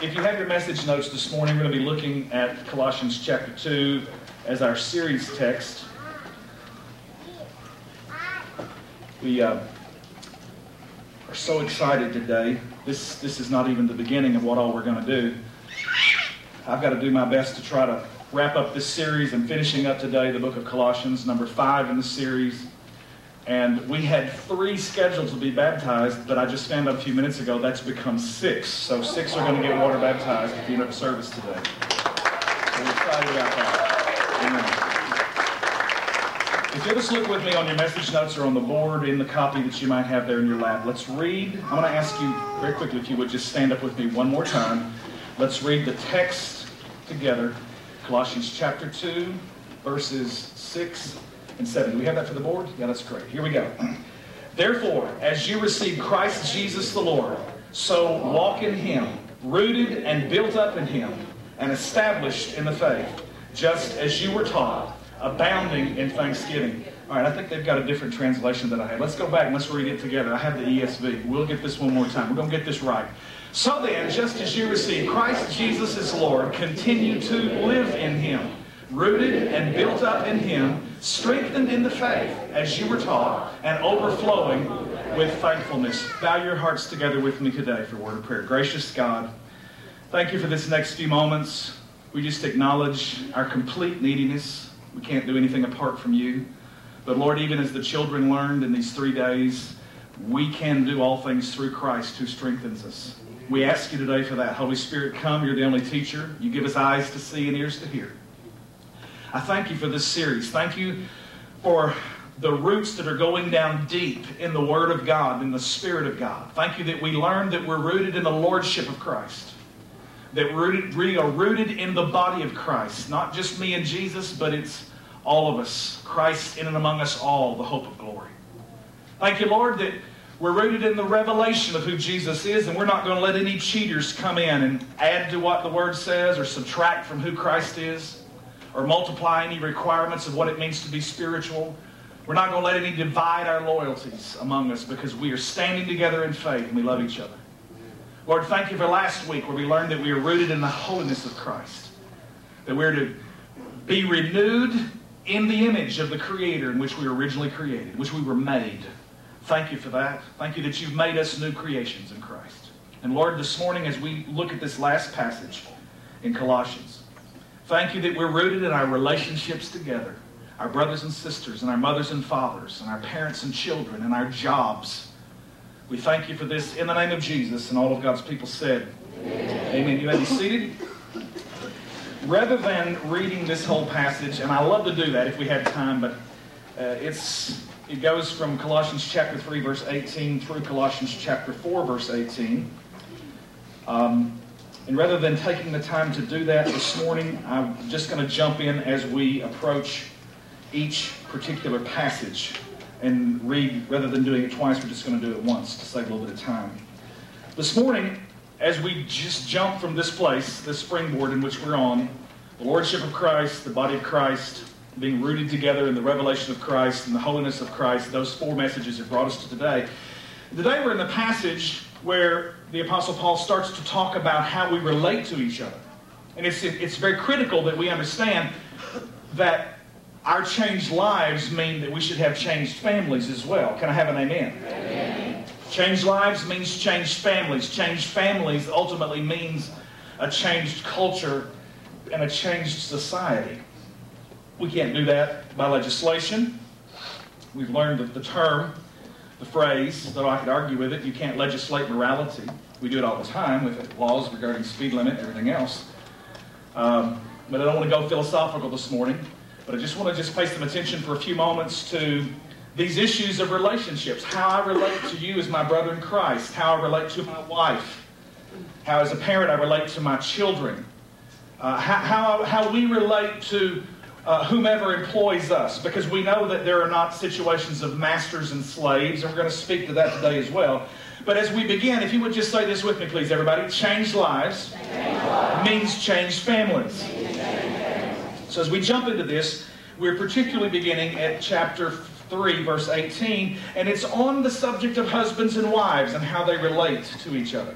If you have your message notes this morning, we're going to be looking at Colossians chapter 2 as our series text. We uh, are so excited today. This, this is not even the beginning of what all we're going to do. I've got to do my best to try to wrap up this series and finishing up today the book of Colossians, number five in the series. And we had three scheduled to be baptized, but I just found out a few minutes ago that's become six. So six are going to get water baptized at the end of service today. So we're excited about that. Amen. If you'll just look with me on your message notes or on the board in the copy that you might have there in your lap, let's read. I'm going to ask you very quickly if you would just stand up with me one more time. Let's read the text together. Colossians chapter 2, verses 6 and 7. Do we have that for the board? Yeah, that's great. Here we go. Therefore, as you receive Christ Jesus the Lord, so walk in him, rooted and built up in him, and established in the faith, just as you were taught, abounding in thanksgiving. All right, I think they've got a different translation than I had. Let's go back and let's read it together. I have the ESV. We'll get this one more time. We're going to get this right. So then, just as you receive Christ Jesus as Lord, continue to live in him rooted and built up in him, strengthened in the faith as you were taught, and overflowing with thankfulness. Bow your hearts together with me today for word of prayer. Gracious God, thank you for this next few moments. We just acknowledge our complete neediness. We can't do anything apart from you. But Lord, even as the children learned in these three days, we can do all things through Christ who strengthens us. We ask you today for that. Holy Spirit, come. You're the only teacher. You give us eyes to see and ears to hear. I thank you for this series. Thank you for the roots that are going down deep in the Word of God, in the Spirit of God. Thank you that we learned that we're rooted in the Lordship of Christ. That rooted, we are rooted in the body of Christ. Not just me and Jesus, but it's all of us. Christ in and among us all, the hope of glory. Thank you, Lord, that we're rooted in the revelation of who Jesus is, and we're not going to let any cheaters come in and add to what the Word says or subtract from who Christ is or multiply any requirements of what it means to be spiritual. We're not going to let any divide our loyalties among us because we are standing together in faith and we love each other. Lord, thank you for last week where we learned that we are rooted in the holiness of Christ, that we're to be renewed in the image of the Creator in which we were originally created, which we were made. Thank you for that. Thank you that you've made us new creations in Christ. And Lord, this morning as we look at this last passage in Colossians, Thank you that we're rooted in our relationships together, our brothers and sisters, and our mothers and fathers, and our parents and children, and our jobs. We thank you for this in the name of Jesus, and all of God's people said, Amen. Amen. You may be seated. Rather than reading this whole passage, and I love to do that if we had time, but uh, it's it goes from Colossians chapter 3, verse 18, through Colossians chapter 4, verse 18. Um, and rather than taking the time to do that this morning, I'm just going to jump in as we approach each particular passage and read, rather than doing it twice, we're just going to do it once to save a little bit of time. This morning, as we just jump from this place, this springboard in which we're on, the Lordship of Christ, the body of Christ, being rooted together in the revelation of Christ and the holiness of Christ, those four messages have brought us to today. Today we're in the passage where the Apostle Paul starts to talk about how we relate to each other. And it's, it's very critical that we understand that our changed lives mean that we should have changed families as well. Can I have an amen? amen? Changed lives means changed families. Changed families ultimately means a changed culture and a changed society. We can't do that by legislation. We've learned that the term the phrase, though I could argue with it, you can't legislate morality. We do it all the time with laws regarding speed limit and everything else. Um, but I don't want to go philosophical this morning. But I just want to just pay some attention for a few moments to these issues of relationships. How I relate to you as my brother in Christ. How I relate to my wife. How as a parent I relate to my children. Uh, how, how, how we relate to uh, whomever employs us, because we know that there are not situations of masters and slaves, and we're going to speak to that today as well. But as we begin, if you would just say this with me, please, everybody changed lives, change lives. means changed families. So as we jump into this, we're particularly beginning at chapter 3, verse 18, and it's on the subject of husbands and wives and how they relate to each other.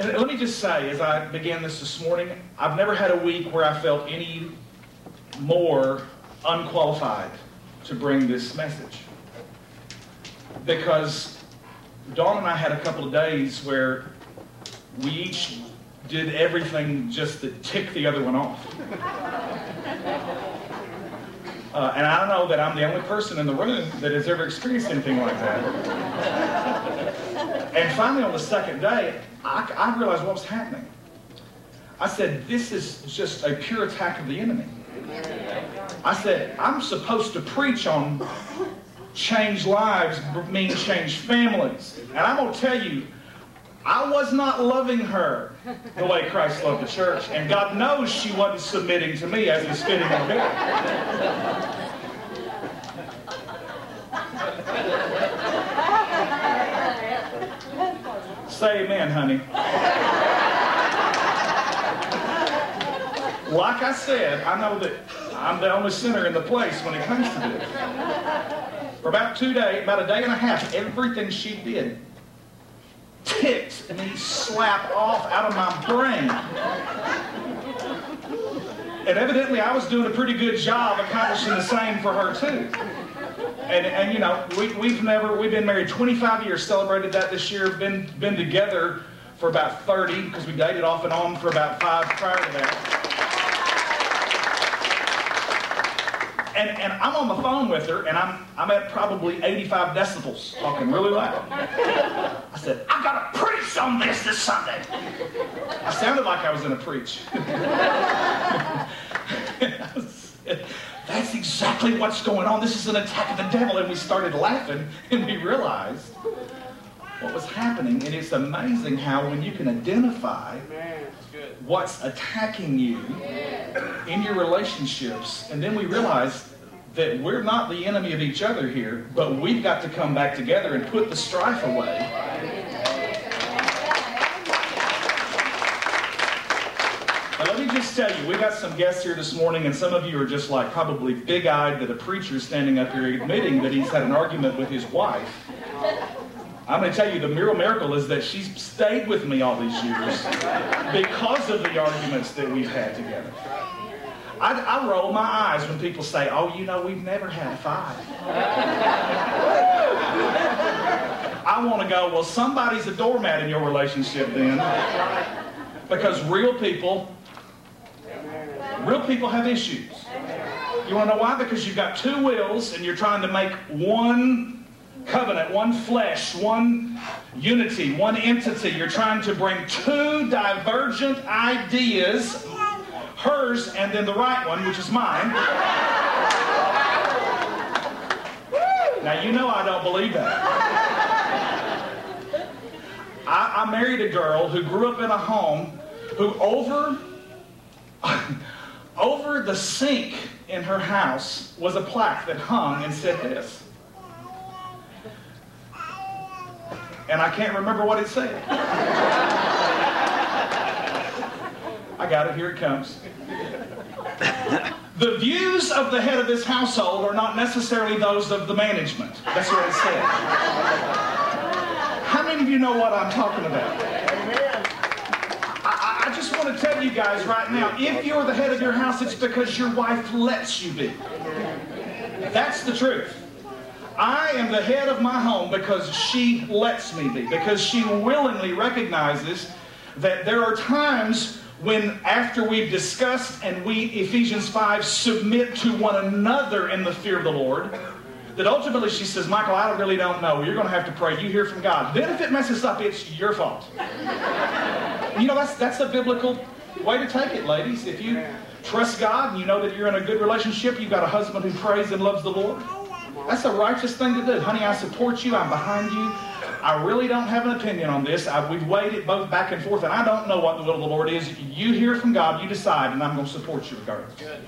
And let me just say, as I began this this morning, I've never had a week where I felt any more unqualified to bring this message. Because Dawn and I had a couple of days where we each did everything just to tick the other one off. Uh, and I don't know that I'm the only person in the room that has ever experienced anything like that. and finally, on the second day, I, I realized what was happening. I said, This is just a pure attack of the enemy. I said, I'm supposed to preach on change lives mean change families. And I'm going to tell you, I was not loving her the way Christ loved the church. And God knows she wasn't submitting to me as is fitting her. Say amen, honey. Like I said, I know that I'm the only sinner in the place when it comes to this. For about two days, about a day and a half, everything she did ticked me slap off out of my brain. And evidently I was doing a pretty good job accomplishing the same for her too. And, and you know, we, we've never, we've been married 25 years, celebrated that this year, been, been together for about 30, because we dated off and on for about five prior to that. And, and I'm on the phone with her, and I'm, I'm at probably 85 decibels, talking really loud. I said, I've got to preach on this this Sunday. I sounded like I was going to preach. That's exactly what's going on. This is an attack of the devil. And we started laughing, and we realized what was happening. And it's amazing how when you can identify what's attacking you in your relationships, and then we realize that we're not the enemy of each other here, but we've got to come back together and put the strife away. Now, let me just tell you, we got some guests here this morning, and some of you are just like probably big eyed that a preacher is standing up here admitting that he's had an argument with his wife. I'm going to tell you the real miracle is that she's stayed with me all these years because of the arguments that we've had together. I, I roll my eyes when people say, oh, you know, we've never had a fight. I want to go, well, somebody's a doormat in your relationship then. Because real people, real people have issues. You want to know why? Because you've got two wills and you're trying to make one covenant, one flesh, one unity, one entity. You're trying to bring two divergent ideas, hers and then the right one, which is mine. Now, you know I don't believe that. I, I married a girl who grew up in a home who over, over the sink in her house was a plaque that hung and said this and I can't remember what it said. I got it, here it comes. The views of the head of this household are not necessarily those of the management. That's what it said. How many of you know what I'm talking about? I, I just want to tell you guys right now if you're the head of your house, it's because your wife lets you be. That's the truth. I am the head of my home because she lets me be, because she willingly recognizes that there are times when after we've discussed and we, Ephesians 5, submit to one another in the fear of the Lord, that ultimately she says, Michael, I really don't know. You're going to have to pray. You hear from God. Then if it messes up, it's your fault. you know, that's, that's a biblical way to take it, ladies. If you trust God and you know that you're in a good relationship, you've got a husband who prays and loves the Lord, that's a righteous thing to do. Honey, I support you. I'm behind you. I really don't have an opinion on this. I, we've weighed it both back and forth, and I don't know what the will of the Lord is. You hear from God, you decide, and I'm going to support you regardless. Good.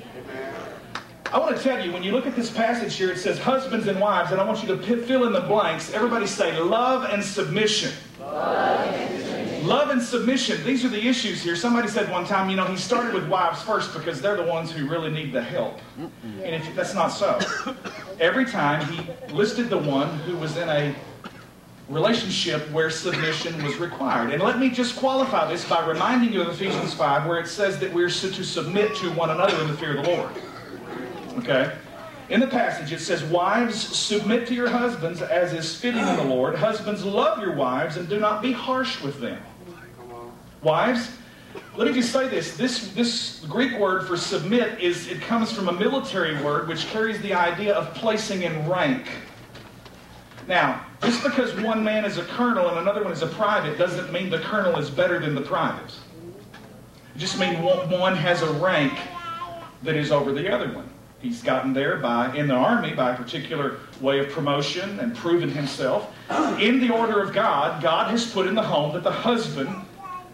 I want to tell you, when you look at this passage here, it says husbands and wives, and I want you to fill in the blanks. Everybody say love and submission. Love and submission. Love and submission. These are the issues here. Somebody said one time, you know, he started with wives first because they're the ones who really need the help. And if that's not so, every time he listed the one who was in a relationship where submission was required. And let me just qualify this by reminding you of Ephesians 5, where it says that we're to submit to one another in the fear of the Lord. Okay? In the passage, it says, Wives, submit to your husbands as is fitting in the Lord. Husbands, love your wives and do not be harsh with them. Wives, let me just say this. This, this Greek word for submit is it comes from a military word which carries the idea of placing in rank. Now, just because one man is a colonel and another one is a private doesn't mean the colonel is better than the private. It just means one has a rank that is over the other one. He's gotten there by in the army by a particular way of promotion and proven himself. In the order of God, God has put in the home that the husband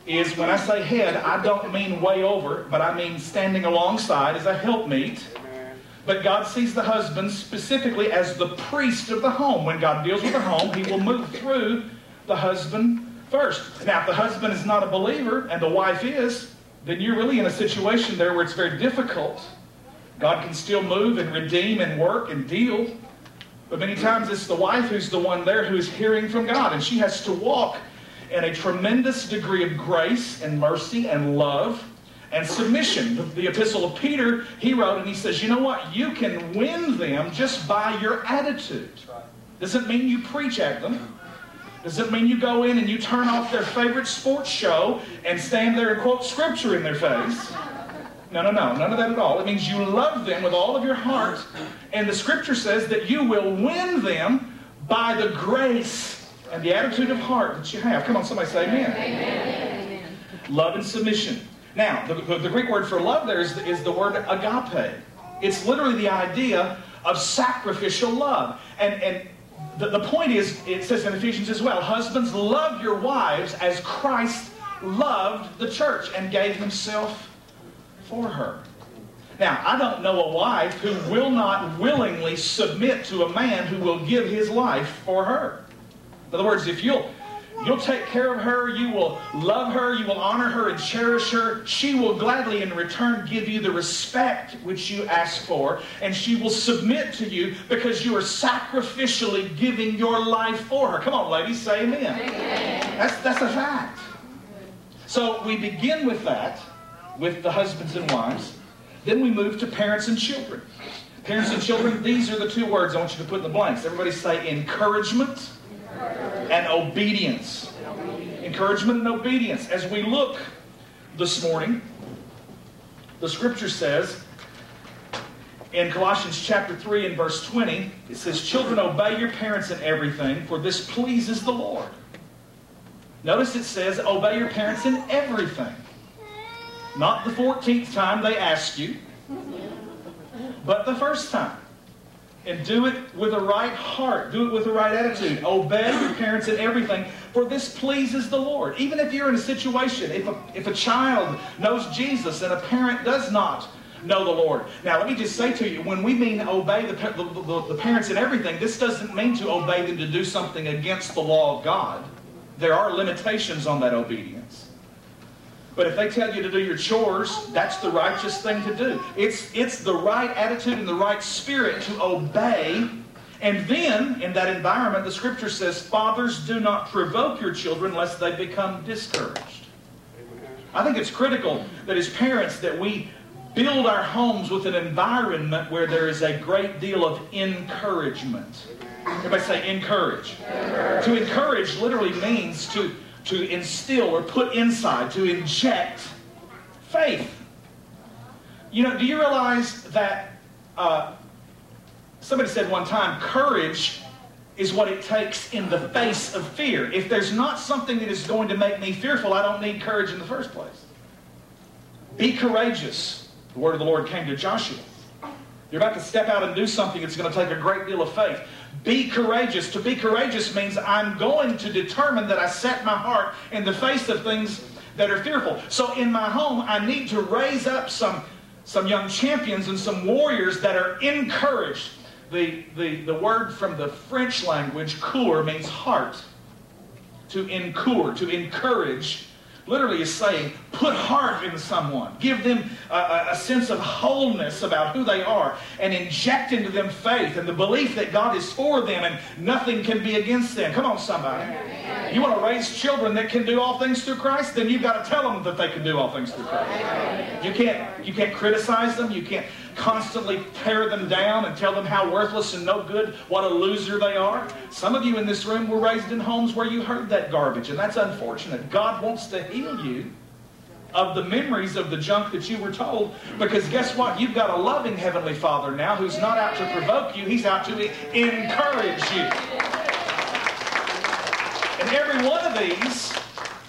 is, when I say head, I don't mean way over, but I mean standing alongside as a helpmeet. But God sees the husband specifically as the priest of the home. When God deals with the home, he will move through the husband first. Now, if the husband is not a believer and the wife is, then you're really in a situation there where it's very difficult God can still move and redeem and work and deal. But many times it's the wife who's the one there who's hearing from God. And she has to walk in a tremendous degree of grace and mercy and love and submission. The, the, epistle of Peter, he wrote and he says, You know what? You can win them just by your attitude. Doesn't mean you preach at them. Doesn't mean you go in and you turn off their favorite sports show and stand there and quote scripture in their face. No, no, no. None of that at all. It means you love them with all of your heart. And the scripture says that you will win them by the grace and the attitude of heart that you have. Come on, somebody say amen. amen. Love and submission. Now, the, the, the, Greek word for love there is, is the word agape. It's literally the idea of sacrificial love. And, and the, the point is, it says in Ephesians as well, husbands, love your wives as Christ loved the church and gave himself for her. Now, I don't know a wife who will not willingly submit to a man who will give his life for her. In other words, if you'll You'll take care of her. You will love her. You will honor her and cherish her. She will gladly, in return, give you the respect which you ask for. And she will submit to you because you are sacrificially giving your life for her. Come on, ladies, say amen. amen. That's, that's a fact. So we begin with that with the husbands and wives. Then we move to parents and children. Parents and children, these are the two words I want you to put in the blanks. Everybody say encouragement and obedience. Encouragement and obedience. As we look this morning, the scripture says in Colossians chapter 3 and verse 20, it says, Children, obey your parents in everything, for this pleases the Lord. Notice it says, Obey your parents in everything. Not the 14th time they ask you, but the first time. And do it with a right heart. Do it with the right attitude. Obey your parents in everything, for this pleases the Lord. Even if you're in a situation, if a, if a child knows Jesus and a parent does not know the Lord. Now, let me just say to you, when we mean obey the, the, the, the parents in everything, this doesn't mean to obey them to do something against the law of God. There are limitations on that obedience. But if they tell you to do your chores, that's the righteous thing to do. It's, it's the right attitude and the right spirit to obey. And then, in that environment, the scripture says, Fathers, do not provoke your children lest they become discouraged. I think it's critical that as parents that we build our homes with an environment where there is a great deal of encouragement. Everybody say encourage. encourage. To encourage literally means to to instill or put inside, to inject faith. You know, do you realize that uh, somebody said one time, courage is what it takes in the face of fear. If there's not something that is going to make me fearful, I don't need courage in the first place. Be courageous. The word of the Lord came to Joshua. You're about to step out and do something that's going to take a great deal of faith. Be courageous. To be courageous means I'm going to determine that I set my heart in the face of things that are fearful. So in my home, I need to raise up some, some young champions and some warriors that are encouraged. The, the, the word from the French language, cour, means heart. To encour, to encourage literally is saying, put heart in someone. Give them a, a, sense of wholeness about who they are and inject into them faith and the belief that God is for them and nothing can be against them. Come on, somebody. You want to raise children that can do all things through Christ? Then you've got to tell them that they can do all things through Christ. You can't, you can't criticize them. You can't constantly tear them down and tell them how worthless and no good, what a loser they are. Some of you in this room were raised in homes where you heard that garbage, and that's unfortunate. God wants to heal you of the memories of the junk that you were told. Because guess what? You've got a loving Heavenly Father now who's not out to provoke you, He's out to encourage you. And every one of these,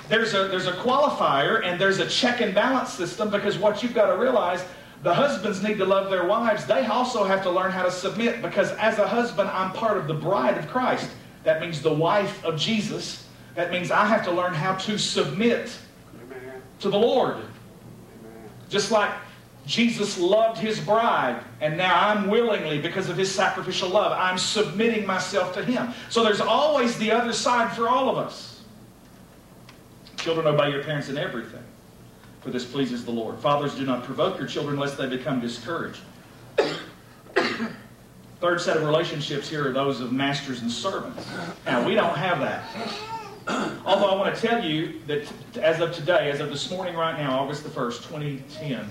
there's a, there's a qualifier and there's a check and balance system because what you've got to realize the husbands need to love their wives. They also have to learn how to submit because as a husband, I'm part of the bride of Christ. That means the wife of Jesus. That means I have to learn how to submit Amen. to the Lord. Amen. Just like Jesus loved his bride, and now I'm willingly, because of his sacrificial love, I'm submitting myself to him. So there's always the other side for all of us. Children, obey your parents in everything for this pleases the Lord. Fathers, do not provoke your children lest they become discouraged. Third set of relationships here are those of masters and servants. Now, we don't have that. Although I want to tell you that as of today, as of this morning right now, August the 1st, 2010,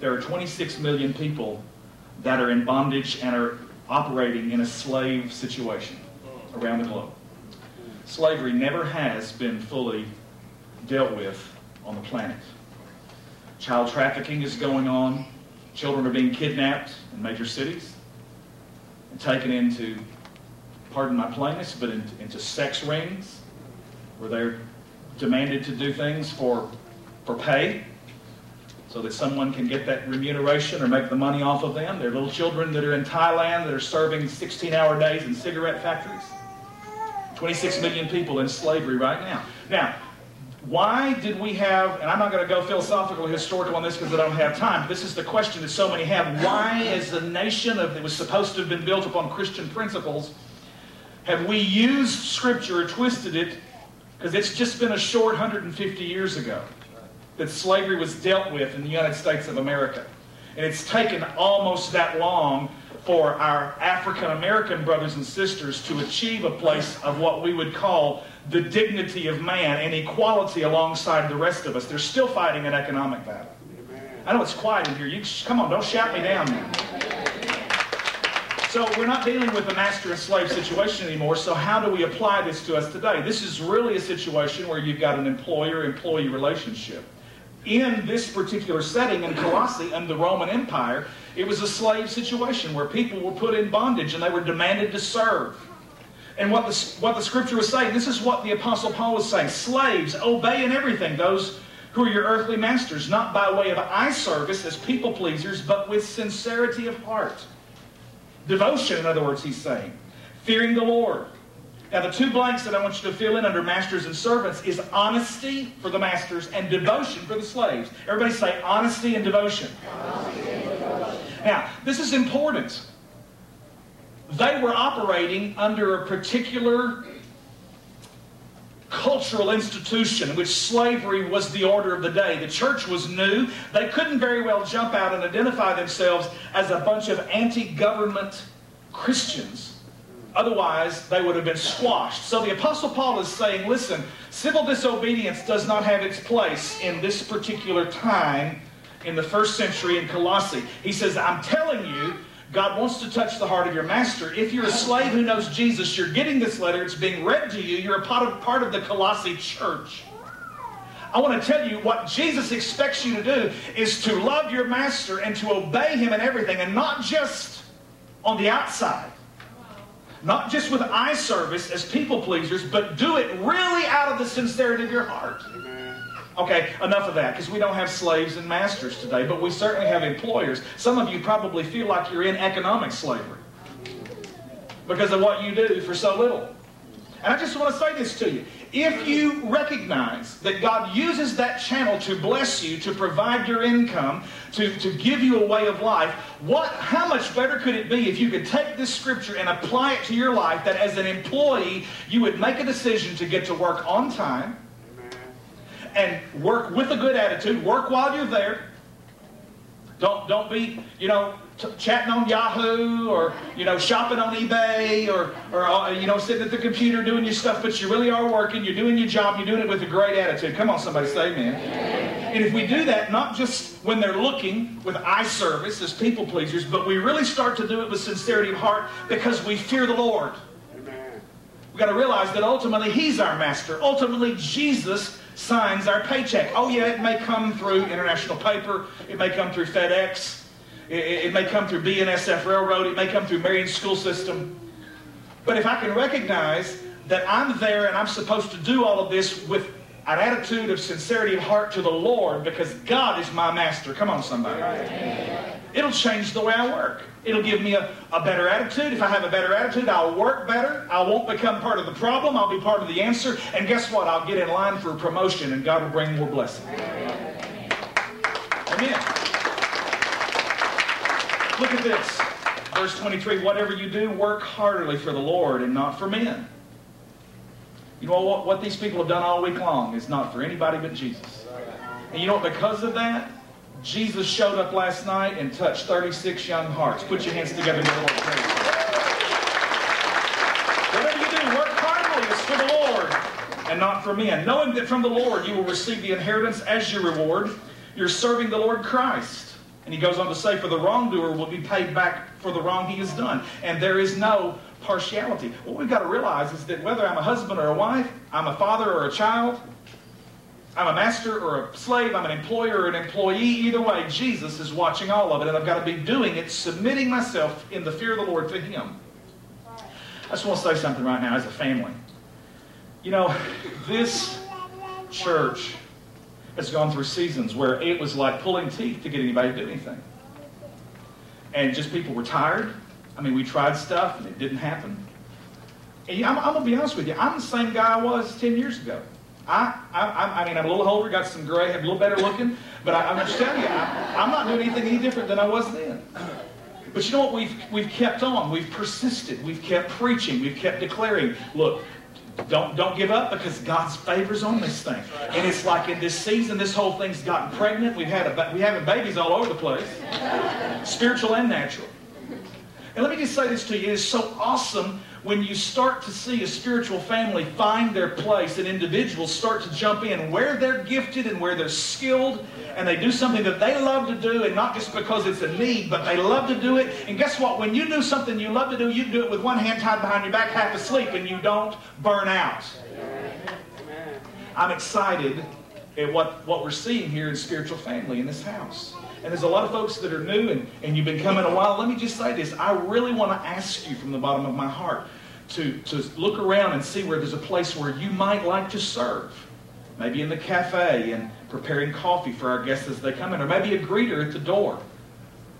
there are 26 million people that are in bondage and are operating in a slave situation around the globe. Slavery never has been fully dealt with on the planet. Child trafficking is going on. Children are being kidnapped in major cities and taken into, pardon my plainness, but into, into sex rings where they're demanded to do things for, for pay so that someone can get that remuneration or make the money off of them. There are little children that are in Thailand that are serving 16 hour days in cigarette factories. 26 million people in slavery right now. Now, why did we have, and I'm not going to go philosophical or historical on this because I don't have time, but this is the question that so many have. Why, as a nation of, that was supposed to have been built upon Christian principles, have we used Scripture or twisted it? Because it's just been a short 150 years ago that slavery was dealt with in the United States of America. And it's taken almost that long for our African American brothers and sisters to achieve a place of what we would call the dignity of man and equality alongside the rest of us. They're still fighting an economic battle. I know it's quiet in here. You come on, don't shout me down now. So we're not dealing with a master and slave situation anymore. So how do we apply this to us today? This is really a situation where you've got an employer-employee relationship. In this particular setting in Colossae under the Roman Empire, it was a slave situation where people were put in bondage and they were demanded to serve. And what the, what the scripture was saying, this is what the Apostle Paul was saying. Slaves, obey in everything those who are your earthly masters, not by way of eye service as people pleasers, but with sincerity of heart. Devotion, in other words, he's saying. Fearing the Lord. Now, the two blanks that I want you to fill in under masters and servants is honesty for the masters and devotion for the slaves. Everybody say honesty and devotion. Honesty and devotion. Now, this is important they were operating under a particular cultural institution in which slavery was the order of the day. The church was new. They couldn't very well jump out and identify themselves as a bunch of anti government Christians. Otherwise, they would have been squashed. So the Apostle Paul is saying, listen, civil disobedience does not have its place in this particular time in the first century in Colossae. He says, I'm telling you, God wants to touch the heart of your master. If you're a slave who knows Jesus, you're getting this letter, it's being read to you, you're a part of, part of the Colossae church. I want to tell you what Jesus expects you to do is to love your master and to obey him in everything, and not just on the outside. Not just with eye service as people pleasers, but do it really out of the sincerity of your heart. Okay, enough of that, because we don't have slaves and masters today, but we certainly have employers. Some of you probably feel like you're in economic slavery because of what you do for so little. And I just want to say this to you. If you recognize that God uses that channel to bless you, to provide your income, to, to give you a way of life, what, how much better could it be if you could take this scripture and apply it to your life that as an employee, you would make a decision to get to work on time, and work with a good attitude. Work while you're there. Don't, don't be, you know, t- chatting on Yahoo or, you know, shopping on eBay or, or, uh, you know, sitting at the computer doing your stuff, but you really are working. You're doing your job. You're doing it with a great attitude. Come on, somebody say amen. And if we do that, not just when they're looking with eye service as people pleasers, but we really start to do it with sincerity of heart because we fear the Lord. We've got to realize that ultimately He's our master. Ultimately, Jesus signs our paycheck. Oh, yeah, it may come through international paper, it may come through FedEx, it, it may come through BNSF Railroad, it may come through Marion School System. But if I can recognize that I'm there and I'm supposed to do all of this with an attitude of sincerity of heart to the Lord because God is my master. Come on, somebody. It'll change the way I work. It'll give me a, a better attitude. If I have a better attitude, I'll work better. I won't become part of the problem. I'll be part of the answer. And guess what? I'll get in line for a promotion and God will bring more blessing. Amen. Look at this. Verse 23 Whatever you do, work heartily for the Lord and not for men. You know what, what these people have done all week long is not for anybody but Jesus. And you know what? Because of that, Jesus showed up last night and touched 36 young hearts. Put your hands together give the Lord. Whatever you do, work heartily as for the Lord and not for men. Knowing that from the Lord you will receive the inheritance as your reward, you're serving the Lord Christ. And he goes on to say, For the wrongdoer will be paid back for the wrong he has done. And there is no partiality. What we've got to realize is that whether I'm a husband or a wife, I'm a father or a child, I'm a master or a slave, I'm an employer or an employee, either way, Jesus is watching all of it, and I've got to be doing it, submitting myself in the fear of the Lord to Him. I just want to say something right now as a family. You know, this church has gone through seasons where it was like pulling teeth to get anybody to do anything. And just people were tired. I mean, we tried stuff and it didn't happen. And I'm, I'm going to be honest with you. I'm the same guy I was 10 years ago. I, I, I mean, I'm a little older, got some gray, I'm a little better looking, but I, am just telling you, I, I'm not doing anything any different than I was then. But you know what? We've, we've kept on. We've persisted. We've kept preaching. We've kept declaring, look, don't, don't give up because God's favor's on this thing. And it's like in this season, this whole thing's gotten pregnant. We've had a, we having babies all over the place, spiritual and natural. And let me just say this to you. It is so awesome when you start to see a spiritual family find their place and individuals start to jump in where they're gifted and where they're skilled and they do something that they love to do and not just because it's a need, but they love to do it. And guess what? When you do something you love to do, you can do it with one hand tied behind your back, half asleep, and you don't burn out. I'm excited at what, what we're seeing here in spiritual family in this house. And there's a lot of folks that are new and, and you've been coming a while. Let me just say this. I really want to ask you from the bottom of my heart to, to look around and see where there's a place where you might like to serve. Maybe in the cafe and preparing coffee for our guests as they come in, or maybe a greeter at the door.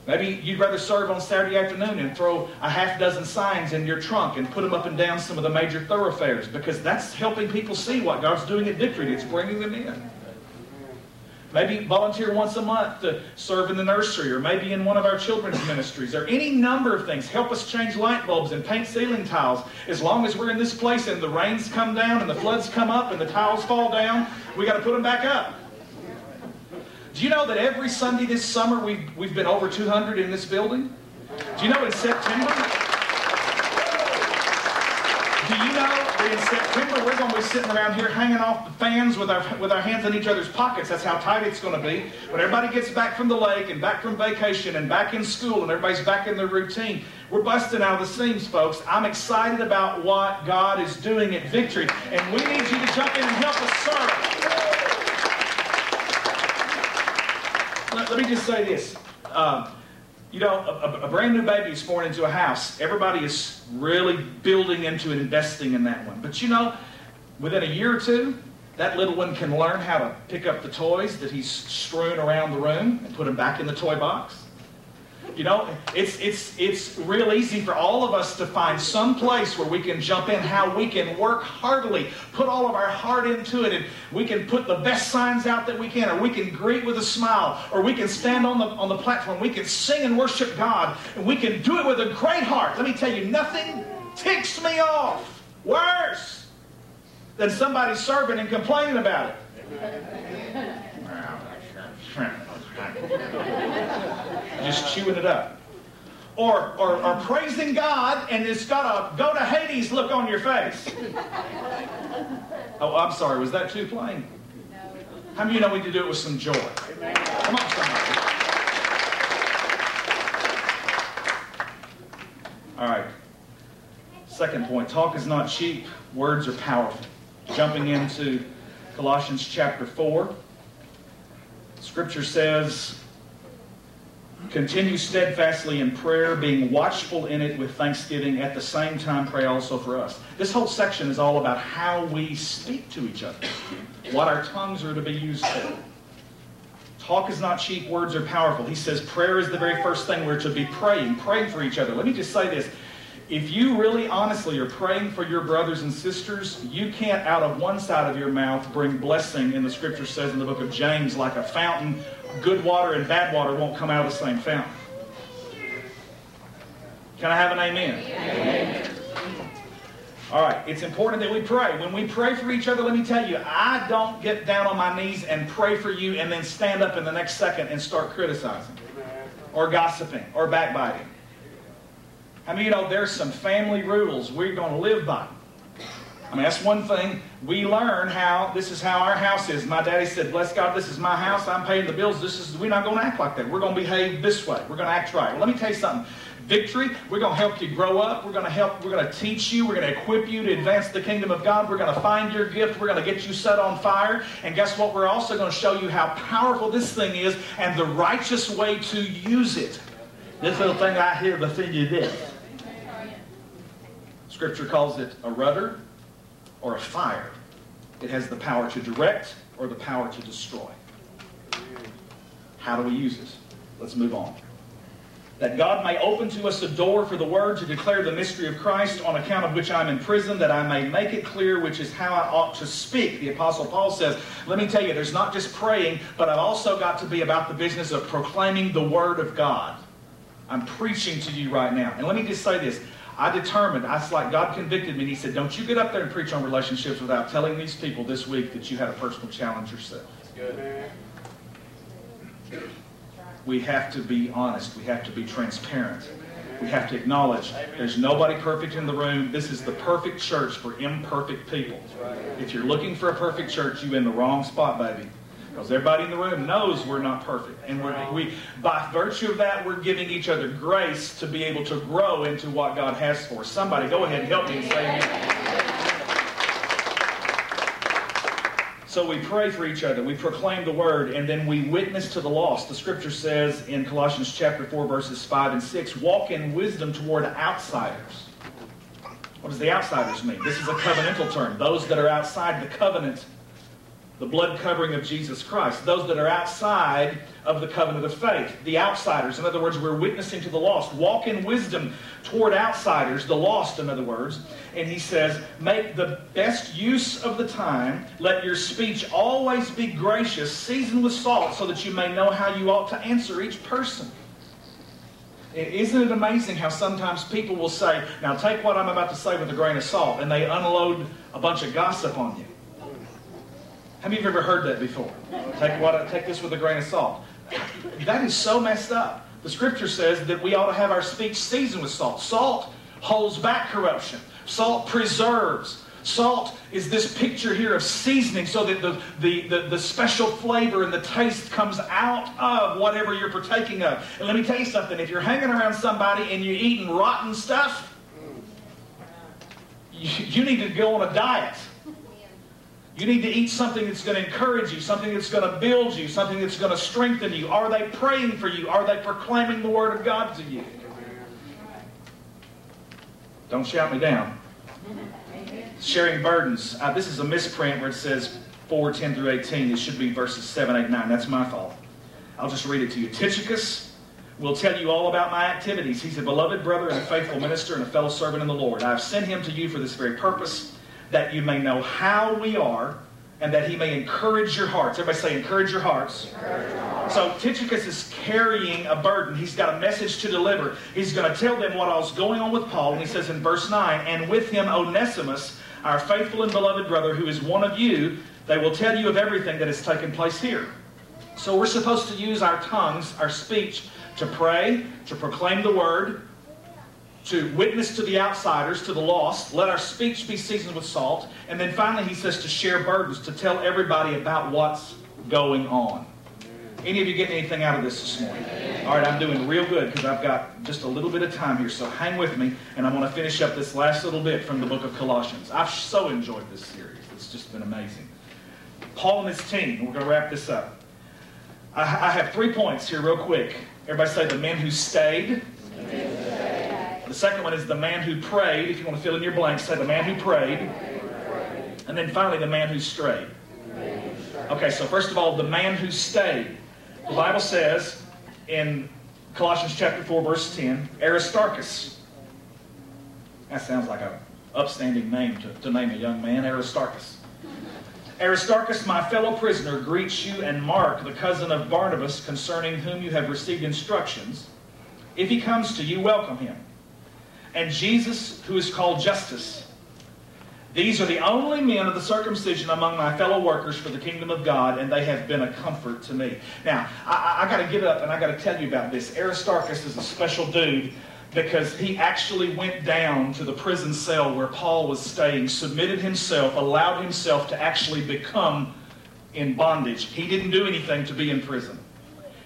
Maybe you'd rather serve on Saturday afternoon and throw a half dozen signs in your trunk and put them up and down some of the major thoroughfares because that's helping people see what God's doing at Victory. It's bringing them in. Maybe volunteer once a month to serve in the nursery or maybe in one of our children's ministries or any number of things. Help us change light bulbs and paint ceiling tiles. As long as we're in this place and the rains come down and the floods come up and the tiles fall down, we got to put them back up. Do you know that every Sunday this summer we've, we've been over 200 in this building? Do you know in September? Do you know September we're going to be sitting around here hanging off the fans with our, with our hands in each other's pockets? That's how tight it's going to be. When everybody gets back from the lake and back from vacation and back in school and everybody's back in their routine, we're busting out of the seams, folks. I'm excited about what God is doing at Victory, and we need you to jump in and help us serve. Let, let me just say this. Um, you know, a, a, brand new baby is born into a house. Everybody is really building into investing in that one. But you know, within a year or two, that little one can learn how to pick up the toys that he's strewn around the room and put them back in the toy box. You know, it's, it's, it's real easy for all of us to find some place where we can jump in, how we can work heartily, put all of our heart into it, and we can put the best signs out that we can, or we can greet with a smile, or we can stand on the, on the platform, we can sing and worship God, and we can do it with a great heart. Let me tell you, nothing ticks me off worse than somebody serving and complaining about it. Just chewing it up. Or, or, or praising God and it's got a go to Hades look on your face. Oh, I'm sorry. Was that too plain? How many of you know we need to do it with some joy? Come on, somebody. All right. Second point talk is not cheap, words are powerful. Jumping into Colossians chapter 4, Scripture says, Continue steadfastly in prayer, being watchful in it with thanksgiving. At the same time, pray also for us. This whole section is all about how we speak to each other, what our tongues are to be used for. Talk is not cheap, words are powerful. He says prayer is the very first thing we're to be praying, praying for each other. Let me just say this if you really honestly are praying for your brothers and sisters, you can't out of one side of your mouth bring blessing, and the scripture says in the book of James, like a fountain. Good water and bad water won't come out of the same fountain. Can I have an amen? amen? All right, it's important that we pray. When we pray for each other, let me tell you, I don't get down on my knees and pray for you and then stand up in the next second and start criticizing or gossiping or backbiting. I mean, you know, there's some family rules we're going to live by. I mean, that's one thing. We learn how, this is how our house is. My daddy said, bless God, this is my house. I'm paying the bills. This is, we're not going to act like that. We're going to behave this way. We're going to act right. Well, let me tell you something. Victory, we're going to help you grow up. We're going to help, we're going to teach you. We're going to equip you to advance the kingdom of God. We're going to find your gift. We're going to get you set on fire. And guess what? We're also going to show you how powerful this thing is and the righteous way to use it. This little thing right here, the thing you did. Scripture calls it a rudder or a fire. It has the power to direct or the power to destroy. How do we use it? Let's move on. That God may open to us a door for the word to declare the mystery of Christ, on account of which I'm in prison, that I may make it clear which is how I ought to speak. The Apostle Paul says, Let me tell you, there's not just praying, but I've also got to be about the business of proclaiming the word of God. I'm preaching to you right now. And let me just say this I determined, I was like, God convicted me, and He said, Don't you get up there and preach on relationships without telling these people this week that you had a personal challenge yourself. We have to be honest. We have to be transparent. We have to acknowledge there's nobody perfect in the room. This is the perfect church for imperfect people. If you're looking for a perfect church, you're in the wrong spot, baby. Because everybody in the room knows we're not perfect. And we're, we, by virtue of that, we're giving each other grace to be able to grow into what God has for us. Somebody, go ahead and help me and say amen. So we pray for each other, we proclaim the word, and then we witness to the lost. The scripture says in Colossians chapter 4, verses 5 and 6, walk in wisdom toward outsiders. What does the outsiders mean? This is a covenantal term. Those that are outside the covenant the blood covering of Jesus Christ. Those that are outside of the covenant of faith, the outsiders. In other words, we're witnessing to the lost. Walk in wisdom toward outsiders, the lost, in other words. And he says, make the best use of the time. Let your speech always be gracious, seasoned with salt, so that you may know how you ought to answer each person. Isn't it amazing how sometimes people will say, now take what I'm about to say with a grain of salt, and they unload a bunch of gossip on you. How many of you ever heard that before? Take, what, take this with a grain of salt. That is so messed up. The scripture says that we ought to have our speech seasoned with salt. Salt holds back corruption. Salt preserves. Salt is this picture here of seasoning so that the, the, the, the, special flavor and the taste comes out of whatever you're partaking of. And let me tell you something if you're hanging around somebody and you're eating rotten stuff, you, you need to go on a diet. You need to eat something that's going to encourage you, something that's going to build you, something that's going to strengthen you. Are they praying for you? Are they proclaiming the Word of God to you? Don't shout me down. Sharing burdens. Uh, this is a misprint where it says 4, 10 through 18. It should be verses 7, 8, 9. That's my fault. I'll just read it to you. Tychicus will tell you all about my activities. He's a beloved brother and a faithful minister and a fellow servant in the Lord. I've sent him to you for this very purpose that you may know how we are and that he may encourage your hearts. Everybody say, encourage your hearts. Encourage. So Tychicus is carrying a burden. He's got a message to deliver. He's going to tell them what was going on with Paul. And he says in verse 9, and with him Onesimus, our faithful and beloved brother, who is one of you, They will tell you of everything that has taken place here. So we're supposed to use our tongues, our speech, to pray, to proclaim the word, to witness to the outsiders, to the lost. Let our speech be seasoned with salt. And then finally, he says to share burdens, to tell everybody about what's going on. Any of you getting anything out of this this morning? All right, I'm doing real good because I've got just a little bit of time here. So hang with me, and I'm going to finish up this last little bit from the book of Colossians. I've so enjoyed this series. It's just been amazing. Paul and his team, we're going to wrap this up. I, I have three points here, real quick. Everybody say the men who stayed. The second one is the man who prayed. If you want to fill in your blanks, say the man who prayed. And then finally, the man who strayed. Okay, so first of all, the man who stayed. The Bible says in Colossians chapter 4, verse 10, Aristarchus. That sounds like an upstanding name to, to name a young man, Aristarchus. Aristarchus, my fellow prisoner, greets you, and Mark, the cousin of Barnabas, concerning whom you have received instructions. If he comes to you, welcome him. And Jesus, who is called Justus. these are the only men of the circumcision among my fellow workers for the kingdom of God, and they have been a comfort to me. Now, I, I got to get up and I got to tell you about this. Aristarchus is a special dude because he actually went down to the prison cell where Paul was staying, submitted himself, allowed himself to actually become in bondage. He didn't do anything to be in prison.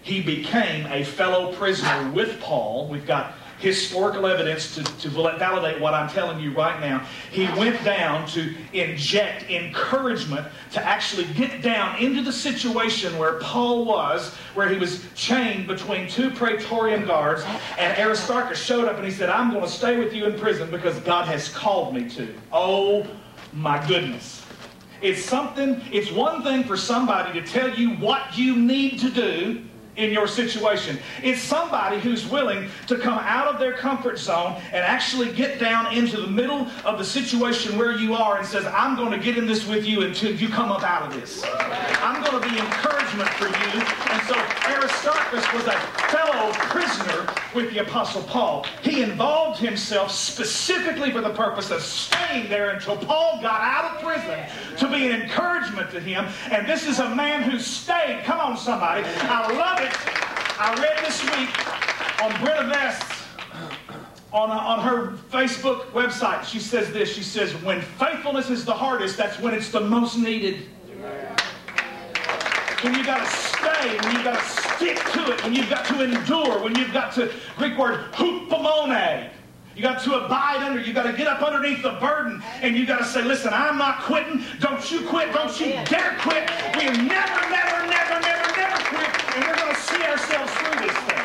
He became a fellow prisoner with Paul. We've got historical evidence to, to validate what I'm telling you right now. He went down to inject encouragement to actually get down into the situation where Paul was, where he was chained between two Praetorian guards, and Aristarchus showed up and he said, I'm going to stay with you in prison because God has called me to. Oh my goodness. It's something, it's one thing for somebody to tell you what you need to do in your situation. It's somebody who's willing to come out of their comfort zone and actually get down into the middle of the situation where you are and says, I'm going to get in this with you until you come up out of this. I'm going to be encouragement for you. And so Aristarchus was a fellow prisoner with the Apostle Paul. He involved himself specifically for the purpose of staying there until Paul got out of prison to be an encouragement to him. And this is a man who stayed. Come on, somebody. I love it. I read this week on Brenda Vest on, uh, on her Facebook website, she says this. She says, when faithfulness is the hardest, that's when it's the most needed. When you got to stay, when you got to stick to it, when you've got to endure, when you've got to, Greek word, hupomone. You got to abide under, you got to get up underneath the burden, and you got to say, listen, I'm not quitting. Don't you quit. Don't you dare quit. We'll never, never, never, never, never quit, and we're going to see ourselves through this thing.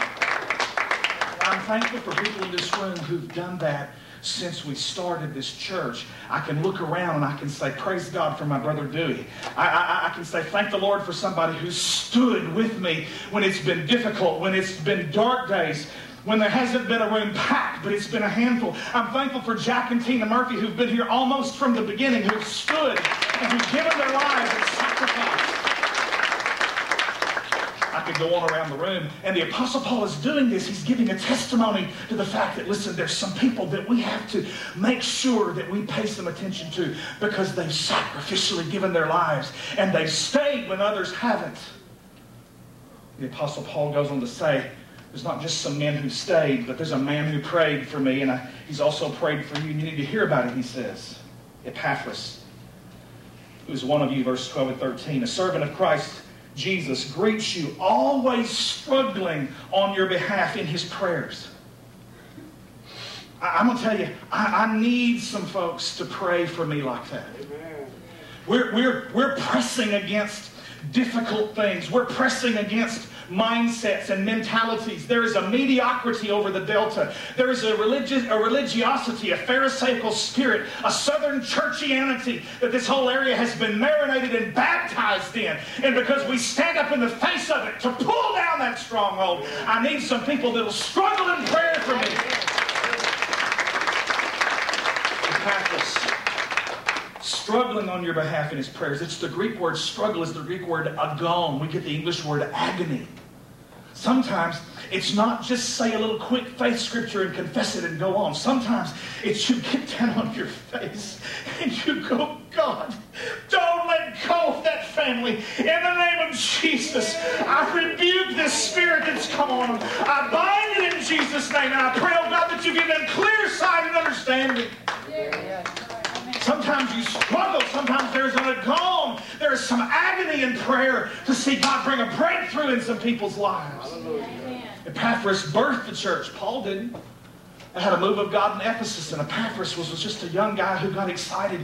I'm thankful for people in this room who've done that since we started this church. I can look around and I can say, Praise God for my brother Dewey. I, I, I, can say, Thank the Lord for somebody who stood with me when it's been difficult, when it's been dark days. When there hasn't been a room packed, but it's been a handful. I'm thankful for Jack and Tina Murphy who've been here almost from the beginning, who've stood and who've given their lives and sacrificed. Could go on around the room. And the Apostle Paul is doing this. He's giving a testimony to the fact that, listen, there's some people that we have to make sure that we pay some attention to because they've sacrificially given their lives and they've stayed when others haven't. The Apostle Paul goes on to say, there's not just some men who stayed, but there's a man who prayed for me, and I, he's also prayed for you, and you need to hear about it, he says. Epaphras, who's one of you, verse 12 and 13, a servant of Christ Jesus greets you, always struggling on your behalf in his prayers. I, am going to tell you, I, I, need some folks to pray for me like that. We're, we're, we're pressing against difficult things. We're pressing against mindsets and mentalities. There is a mediocrity over the Delta. There is a, religious, a religiosity, a Pharisaical spirit, a Southern churchianity that this whole area has been marinated and baptized in. And because we stand up in the face of it to pull down that stronghold, I need some people that will struggle in prayer for me. Struggling on your behalf in his prayers. It's the Greek word struggle is the Greek word agon. We get the English word agony. Sometimes it's not just say a little quick faith scripture and confess it and go on. Sometimes it's you get down on your face and you go, God, don't let go of that family. In the name of Jesus, I rebuke this spirit that's come on them. I bind it in Jesus' name, and I pray, oh God, that you give them clear sight and understanding. Sometimes you struggle. Sometimes there's an agony. There is some agony in prayer to see God bring a breakthrough in some people's lives. Epaphras birthed the church. Paul didn't. I had a move of God in Ephesus, and Epaphras was, was just a young guy who got excited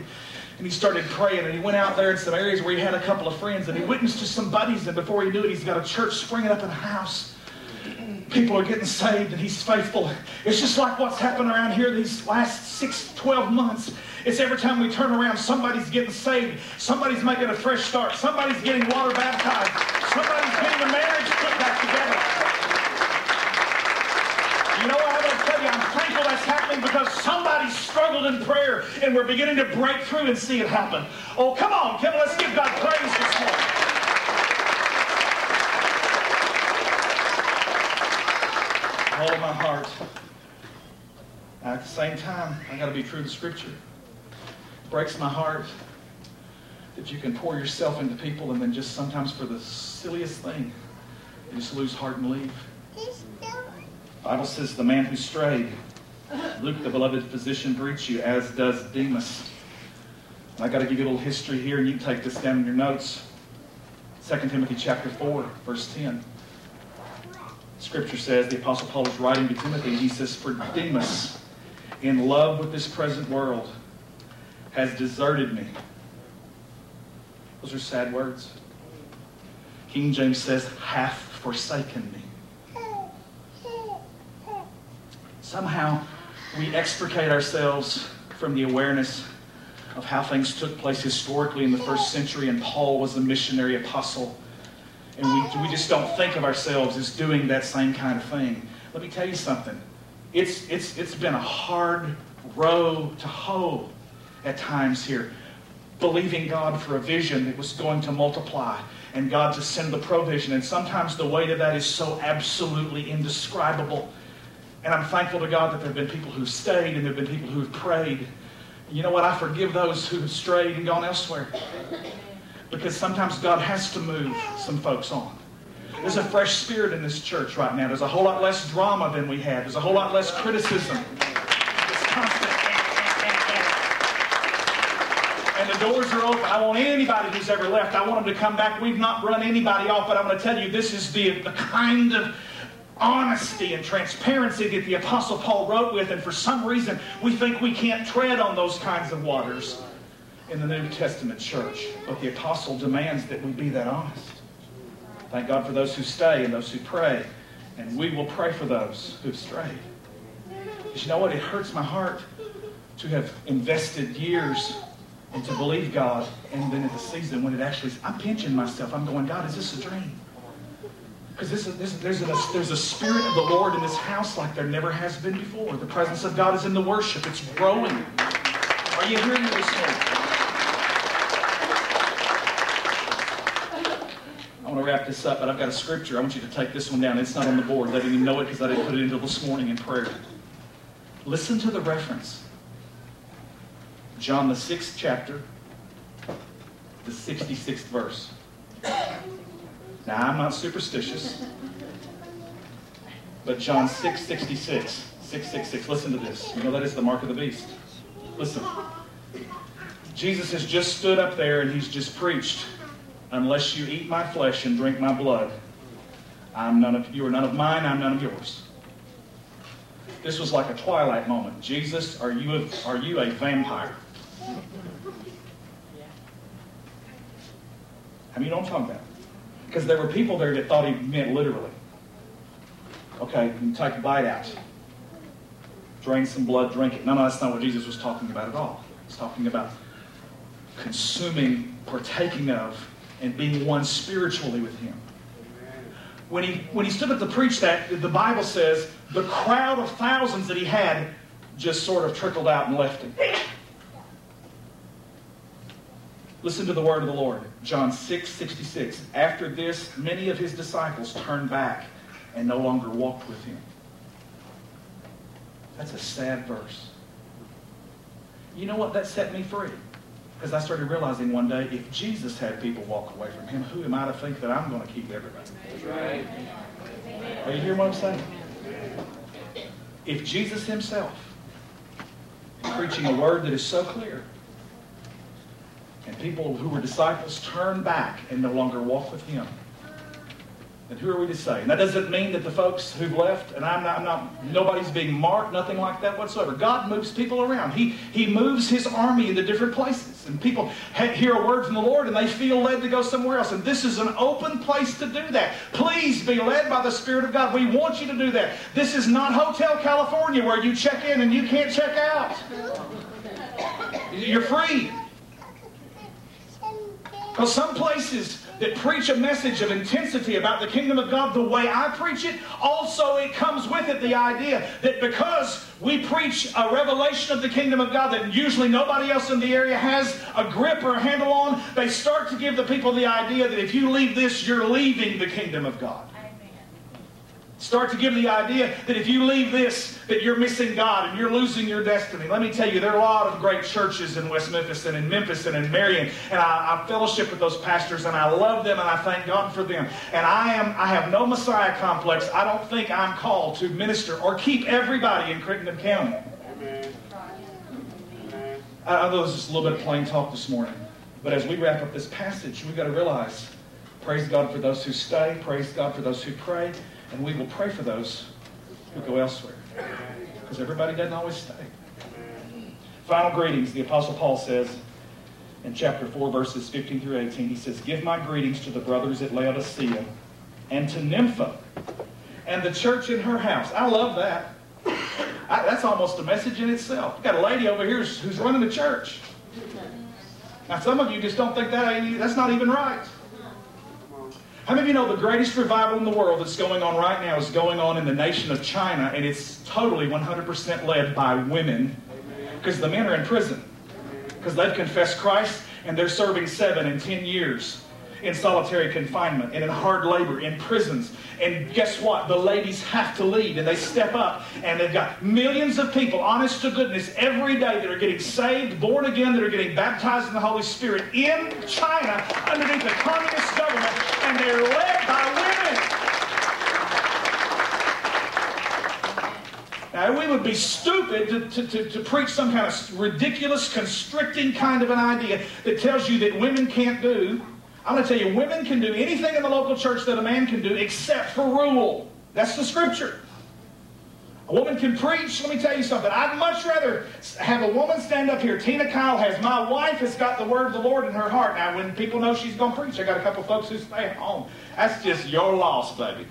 and he started praying and he went out there in some areas where he had a couple of friends and he witnessed to some buddies and before he knew it he's got a church springing up in a house people are getting saved and he's faithful it's just like what's happened around here these last six 12 months it's every time we turn around somebody's getting saved. Somebody's making a fresh start. Somebody's getting water baptized. Somebody's getting a marriage put back together. You know what i'm going to tell you? I'm thankful that's happening because somebody struggled in prayer and we're beginning to break through and see it happen. Oh come on come let's give god praise this morning. All of my heart. At the same time, I got to be true to Scripture. Breaks my heart that you can pour yourself into people and then just sometimes for the silliest thing, you just lose heart and leave. The Bible says the man who strayed, Luke, the beloved physician, greets you, as does Demas. And I got to give you a little history here, and you take this down in your notes. 2 Timothy chapter 4, verse 10. Scripture says, the Apostle Paul is writing to Timothy, and he says, For Demas, in love with this present world, has deserted me. Those are sad words. King James says, hath forsaken me. Somehow, we extricate ourselves from the awareness of how things took place historically in the first century, and Paul was a missionary apostle and we, we just don't think of ourselves as doing that same kind of thing. Let me tell you something. It's, it's, it's been a hard row to hoe at times here, believing God for a vision that was going to multiply and God to send the provision. And sometimes the weight of that is so absolutely indescribable. And I'm thankful to God that there have been people who've stayed and there have been people who've prayed. You know what? I forgive those who have strayed and gone elsewhere because sometimes God has to move some folks on. There's a fresh spirit in this church right now. There's a whole lot less drama than we had. There's a whole lot less criticism. It's constant. And doors are open. I want anybody who's ever left, I want them to come back. We've not run anybody off, but I'm going to tell you this is the, the kind of honesty and transparency that the Apostle Paul wrote with, and for some reason we think we can't tread on those kinds of waters in the New Testament church. But the apostle demands that we be that honest. Thank God for those who stay and those who pray. And we will pray for those who've strayed. But you know what? It hurts my heart to have invested years and to believe God. And then at the season when it actually is, I'm pinching myself. I'm going, God, is this a dream? Because this this, there's, a, there's a spirit of the Lord in this house like there never has been before. The presence of God is in the worship. It's growing. Are you hearing me this morning? I want to wrap this up, but I've got a scripture. I want you to take this one down. It's not on the board. They didn't even know it because I didn't put it until this morning in prayer. Listen to the reference. John, the sixth chapter, the 66th verse. Now, I'm not superstitious, but John 6 66, 666. Listen to this. You know that is the mark of the beast. Listen. Jesus has just stood up there and he's just preached unless you eat my flesh and drink my blood, I'm none of you are none of mine, I'm none of yours. This was like a twilight moment. Jesus, are you a, are you a vampire? I mean, you know what I'm talking about? Because there were people there that thought he meant literally. Okay, you take a bite out. Drain some blood, drink it. No, no, that's not what Jesus was talking about at all. He's talking about consuming, partaking of, and being one spiritually with Him. When he, when he stood up to preach that, the Bible says the crowd of thousands that he had just sort of trickled out and left him. Listen to the word of the Lord. John 6, 66. After this, many of his disciples turned back and no longer walked with him. That's a sad verse. You know what? That set me free. Because I started realizing one day, if Jesus had people walk away from him, who am I to think that I'm going to keep everybody? Right. Are you hearing what I'm saying? If Jesus himself, preaching a word that is so clear, and people who were disciples turn back and no longer walk with him, and who are we to say? And that doesn't mean that the folks who've left, and I'm not, I'm not, nobody's being marked, nothing like that whatsoever. God moves people around. He, he moves his army into different places. And people hear a word from the Lord and they feel led to go somewhere else. And this is an open place to do that. Please be led by the Spirit of God. We want you to do that. This is not Hotel California where you check in and you can't check out. You're free. Because some places that preach a message of intensity about the kingdom of God the way I preach it, also it comes with it the idea that because we preach a revelation of the kingdom of God that usually nobody else in the area has a grip or a handle on, they start to give the people the idea that if you leave this, you're leaving the kingdom of God. Start to give the idea that if you leave this, that you're missing God and you're losing your destiny. Let me tell you, there are a lot of great churches in West Memphis and in Memphis and in Marion, and I, I fellowship with those pastors and I love them and I thank God for them. And I am I have no Messiah complex. I don't think I'm called to minister or keep everybody in Crittenden County. Amen. I know this is just a little bit of plain talk this morning, but as we wrap up this passage, we've got to realize, praise God for those who stay, praise God for those who pray. And we will pray for those who go elsewhere. Because everybody doesn't always stay. Final greetings, the Apostle Paul says in chapter 4, verses 15 through 18, he says, Give my greetings to the brothers at Laodicea and to Nympha and the church in her house. I love that. I, that's almost a message in itself. You've got a lady over here who's running the church. Now, some of you just don't think that that's not even right. How many of you know the greatest revival in the world that's going on right now is going on in the nation of China, and it's totally 100% led by women? Because the men are in prison. Because they've confessed Christ and they're serving seven and ten years in solitary confinement and in hard labor in prisons. And guess what? The ladies have to lead and they step up and they've got millions of people, honest to goodness, every day that are getting saved, born again, that are getting baptized in the Holy Spirit in China underneath the communist government and they're led by women. Now, we would be stupid to, to, to, to, preach some kind of ridiculous, constricting kind of an idea that tells you that women can't do I'm going to tell you, women can do anything in the local church that a man can do except for rule. That's the scripture. A woman can preach. Let me tell you something. I'd much rather have a woman stand up here. Tina Kyle has, my wife has got the word of the Lord in her heart. Now, when people know she's going to preach, I got a couple folks who stay at home. That's just your loss, baby.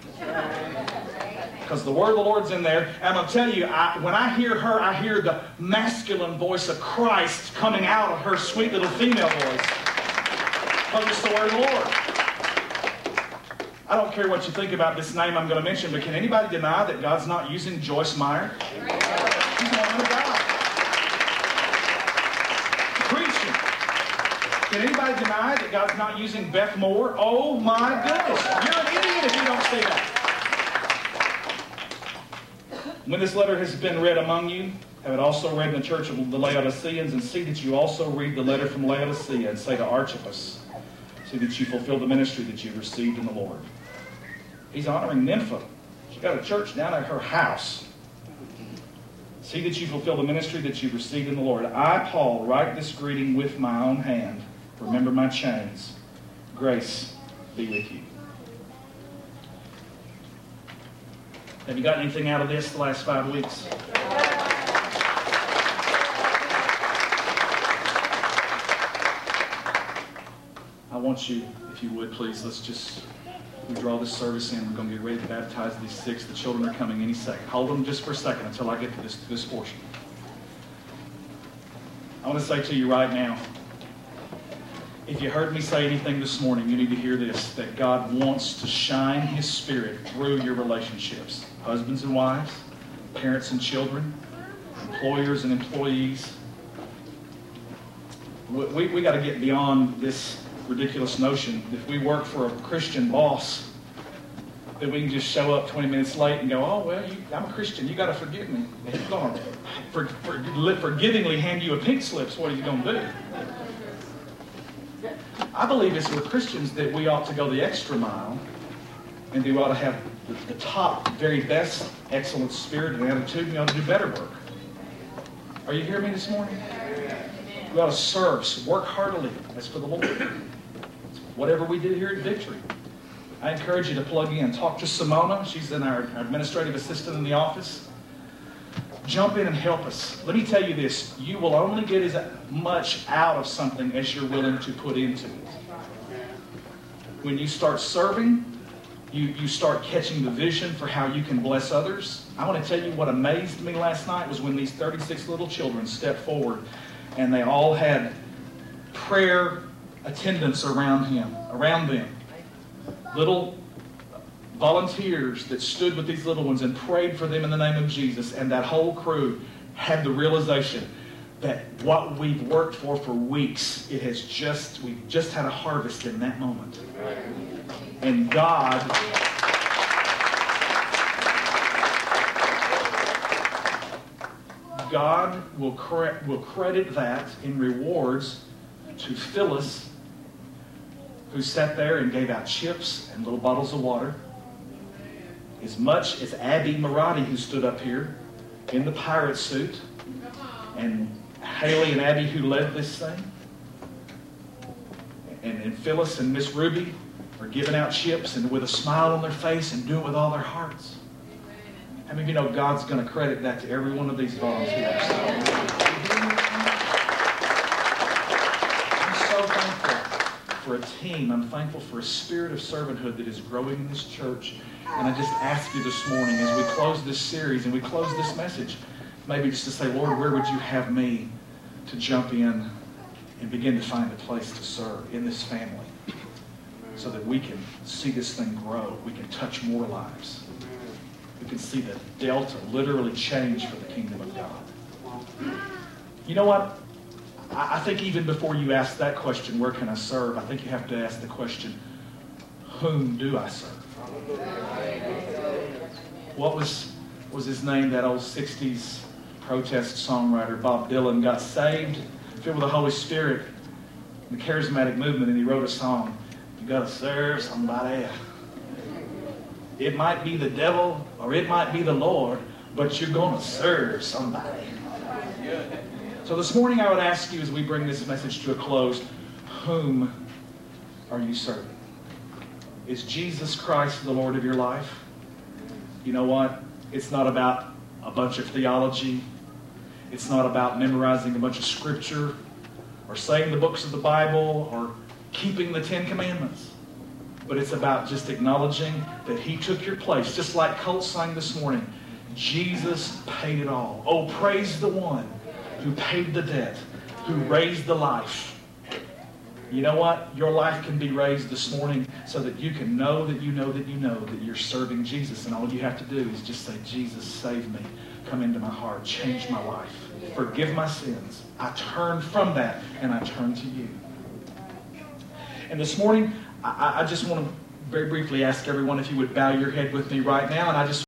Because the word of the Lord's in there. And I'm going to tell you, I, when I hear her, I hear the masculine voice of Christ coming out of her sweet little female voice. The Lord. I don't care what you think about this name I'm going to mention, but can anybody deny that God's not using Joyce Meyer? She's a woman of God. Preaching. Can anybody deny that God's not using Beth Moore? Oh my goodness. You're an idiot if you don't see that. When this letter has been read among you, have it also read in the church of the Laodiceans, and see that you also read the letter from Laodicea and say to Archippus, That you fulfill the ministry that you received in the Lord. He's honoring Nympha. She's got a church down at her house. See that you fulfill the ministry that you received in the Lord. I, Paul, write this greeting with my own hand. Remember my chains. Grace be with you. Have you got anything out of this the last five weeks? Want you, if you would, please, let's just we draw this service in. We're going to get ready to baptize these six. The children are coming any second. Hold them just for a second until I get to this, this portion. I want to say to you right now, if you heard me say anything this morning, you need to hear this, that God wants to shine his spirit through your relationships. Husbands and wives, parents and children, employers and employees. We, we, we got to get beyond this ridiculous notion if we work for a Christian boss that we can just show up 20 minutes late and go, oh, well, you, I'm a Christian. You got to forgive me. he's going for, for, forgivingly hand you a pink slip. So what are you going to do? I believe as we're Christians that we ought to go the extra mile and we ought to have the, the top, very best, excellent spirit and attitude. We ought to do better work. Are you hearing me this morning? We ought to serve, work heartily as for the Lord. Whatever we did here at Victory. I encourage you to plug in. Talk to Simona. She's in our administrative assistant in the office. Jump in and help us. Let me tell you this you will only get as much out of something as you're willing to put into it. When you start serving, you, you start catching the vision for how you can bless others. I want to tell you what amazed me last night was when these 36 little children stepped forward and they all had prayer attendants around him, around them. Little volunteers that stood with these little ones and prayed for them in the name of Jesus, and that whole crew had the realization that what we've worked for for weeks, it has just, we've just had a harvest in that moment. And God God will, cre- will credit that in rewards to Phyllis, who sat there and gave out chips and little bottles of water, as much as Abby Marati, who stood up here in the pirate suit, and Haley and Abby, who led this thing, and, and Phyllis and Miss Ruby are giving out chips and with a smile on their face and doing it with all their hearts. How many of you know God's going to credit that to every one of these volunteers? For a team. I'm thankful for a spirit of servanthood that is growing in this church. And I just ask you this morning as we close this series and we close this message, maybe just to say, Lord, where would you have me to jump in and begin to find a place to serve in this family so that we can see this thing grow. We can touch more lives we can see the delta literally change for the kingdom of God. You know what? I think even before you ask that question, where can I serve? I think you have to ask the question, whom do I serve? What was, was his name, that old 60s protest songwriter, Bob Dylan, got saved, filled with the Holy Spirit, the charismatic movement, and he wrote a song. You got to serve somebody. It might be the devil or it might be the Lord, but you're to serve somebody. So this morning I would ask you as we bring this message to a close, whom are you serving? Is Jesus Christ the Lord of your life? You know what? It's not about a bunch of theology. It's not about memorizing a bunch of scripture or saying the books of the Bible or keeping the Ten Commandments but it's about just acknowledging that He took your place. Just like Colt sang this morning, Jesus paid it all. Oh, praise the one who paid the debt, who raised the life. You know what? Your life can be raised this morning so that you can know that you know that you know that you're serving Jesus. And all you have to do is just say, Jesus, save me. Come into my heart. Change my life. Forgive my sins. I turn from that and I turn to you. And this morning, I, I just want to very briefly ask everyone if you would bow your head with me right now. And I just